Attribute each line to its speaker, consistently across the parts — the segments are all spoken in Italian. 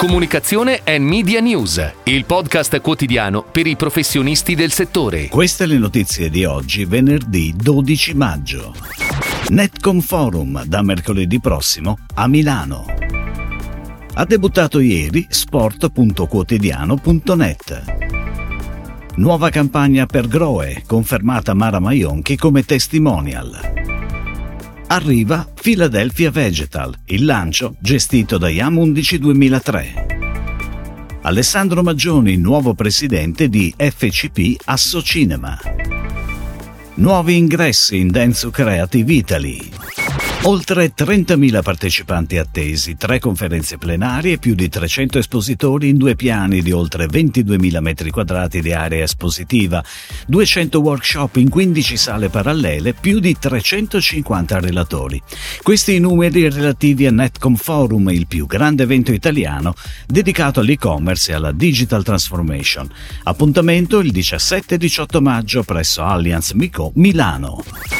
Speaker 1: Comunicazione e Media News, il podcast quotidiano per i professionisti del settore.
Speaker 2: Queste le notizie di oggi, venerdì 12 maggio. Netcom Forum da mercoledì prossimo a Milano. Ha debuttato ieri sport.quotidiano.net. Nuova campagna per Groe, confermata Mara Maionchi come testimonial arriva Philadelphia Vegetal, il lancio gestito da Yam 11 2003. Alessandro Maggioni, nuovo presidente di FCP Associnema. Nuovi ingressi in Denso Creative Italy. Oltre 30.000 partecipanti attesi, tre conferenze plenarie, più di 300 espositori in due piani di oltre 22.000 m2 di area espositiva, 200 workshop in 15 sale parallele, più di 350 relatori. Questi i numeri relativi a Netcom Forum, il più grande evento italiano dedicato all'e-commerce e alla digital transformation. Appuntamento il 17 18 maggio presso Allianz Mico Milano.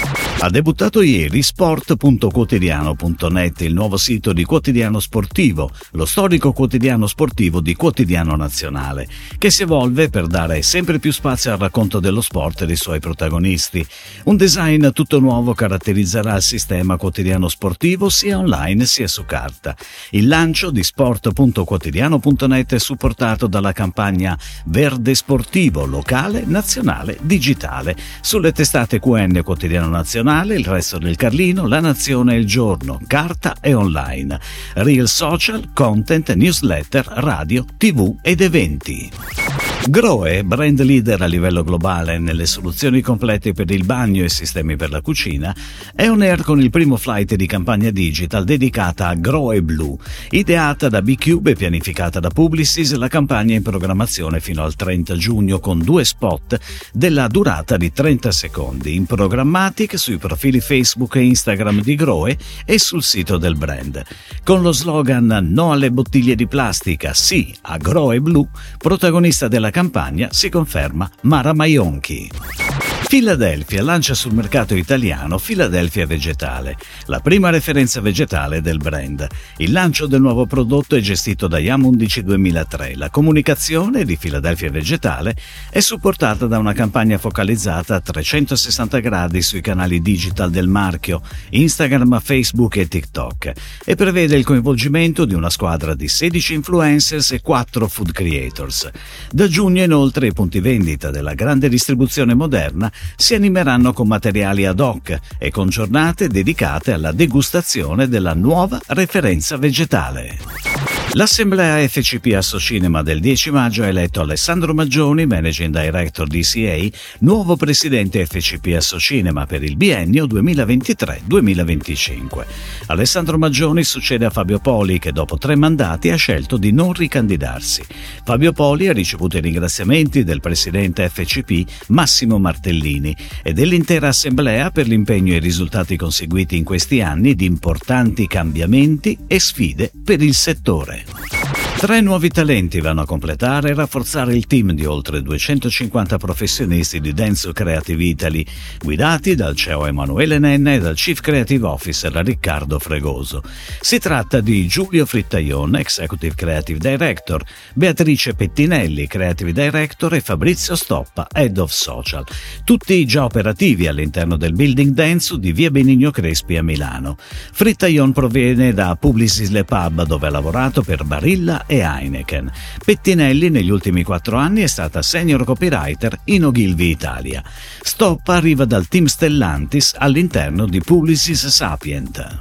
Speaker 2: Ha debuttato ieri sport.quotidiano.net, il nuovo sito di quotidiano sportivo, lo storico quotidiano sportivo di Quotidiano Nazionale, che si evolve per dare sempre più spazio al racconto dello sport e dei suoi protagonisti. Un design tutto nuovo caratterizzerà il sistema quotidiano sportivo sia online sia su carta. Il lancio di sport.quotidiano.net è supportato dalla campagna Verde Sportivo locale, nazionale, digitale sulle testate QN Quotidiano Nazionale giornale, il resto del Carlino, La Nazione e il Giorno, carta e online, real social, content, newsletter, radio, tv ed eventi. Groe, brand leader a livello globale nelle soluzioni complete per il bagno e sistemi per la cucina, è on air con il primo flight di campagna digital dedicata a Groe Blue. Ideata da B-Cube e pianificata da Publicis, la campagna è in programmazione fino al 30 giugno con due spot della durata di 30 secondi, in programmatic sui profili Facebook e Instagram di Groe e sul sito del brand. Con lo slogan No alle bottiglie di plastica, sì a Groe Blue, protagonista della campagna si conferma Mara Maionchi. Philadelphia lancia sul mercato italiano Philadelphia Vegetale, la prima referenza vegetale del brand. Il lancio del nuovo prodotto è gestito da Yam 11 2003. La comunicazione di Philadelphia Vegetale è supportata da una campagna focalizzata a 360 gradi sui canali digital del marchio, Instagram, Facebook e TikTok e prevede il coinvolgimento di una squadra di 16 influencers e 4 food creators. Da giugno inoltre i punti vendita della grande distribuzione moderna si animeranno con materiali ad hoc e con giornate dedicate alla degustazione della nuova referenza vegetale. L'assemblea FCP Associnema del 10 maggio ha eletto Alessandro Maggioni, Managing Director DCA, nuovo presidente FCP Associnema per il biennio 2023-2025. Alessandro Maggioni succede a Fabio Poli che dopo tre mandati ha scelto di non ricandidarsi. Fabio Poli ha ricevuto i ringraziamenti del presidente FCP Massimo Martellini e dell'intera assemblea per l'impegno e i risultati conseguiti in questi anni di importanti cambiamenti e sfide per il settore. Bye. Tre nuovi talenti vanno a completare e rafforzare il team di oltre 250 professionisti di Denso Creative Italy, guidati dal CEO Emanuele Nenna e dal Chief Creative Officer Riccardo Fregoso. Si tratta di Giulio Frittaion, Executive Creative Director, Beatrice Pettinelli, Creative Director e Fabrizio Stoppa, Head of Social. Tutti già operativi all'interno del Building Denso di Via Benigno Crespi a Milano. Frittaion proviene da Publicis Le Pub, dove ha lavorato per Barilla e Heineken. Pettinelli negli ultimi quattro anni è stata senior copywriter in Ogilvy Italia. Stoppa arriva dal team Stellantis all'interno di Publicis Sapient.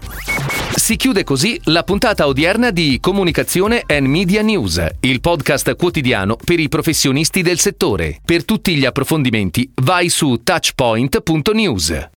Speaker 1: Si chiude così la puntata odierna di Comunicazione and Media News, il podcast quotidiano per i professionisti del settore. Per tutti gli approfondimenti vai su touchpoint.news.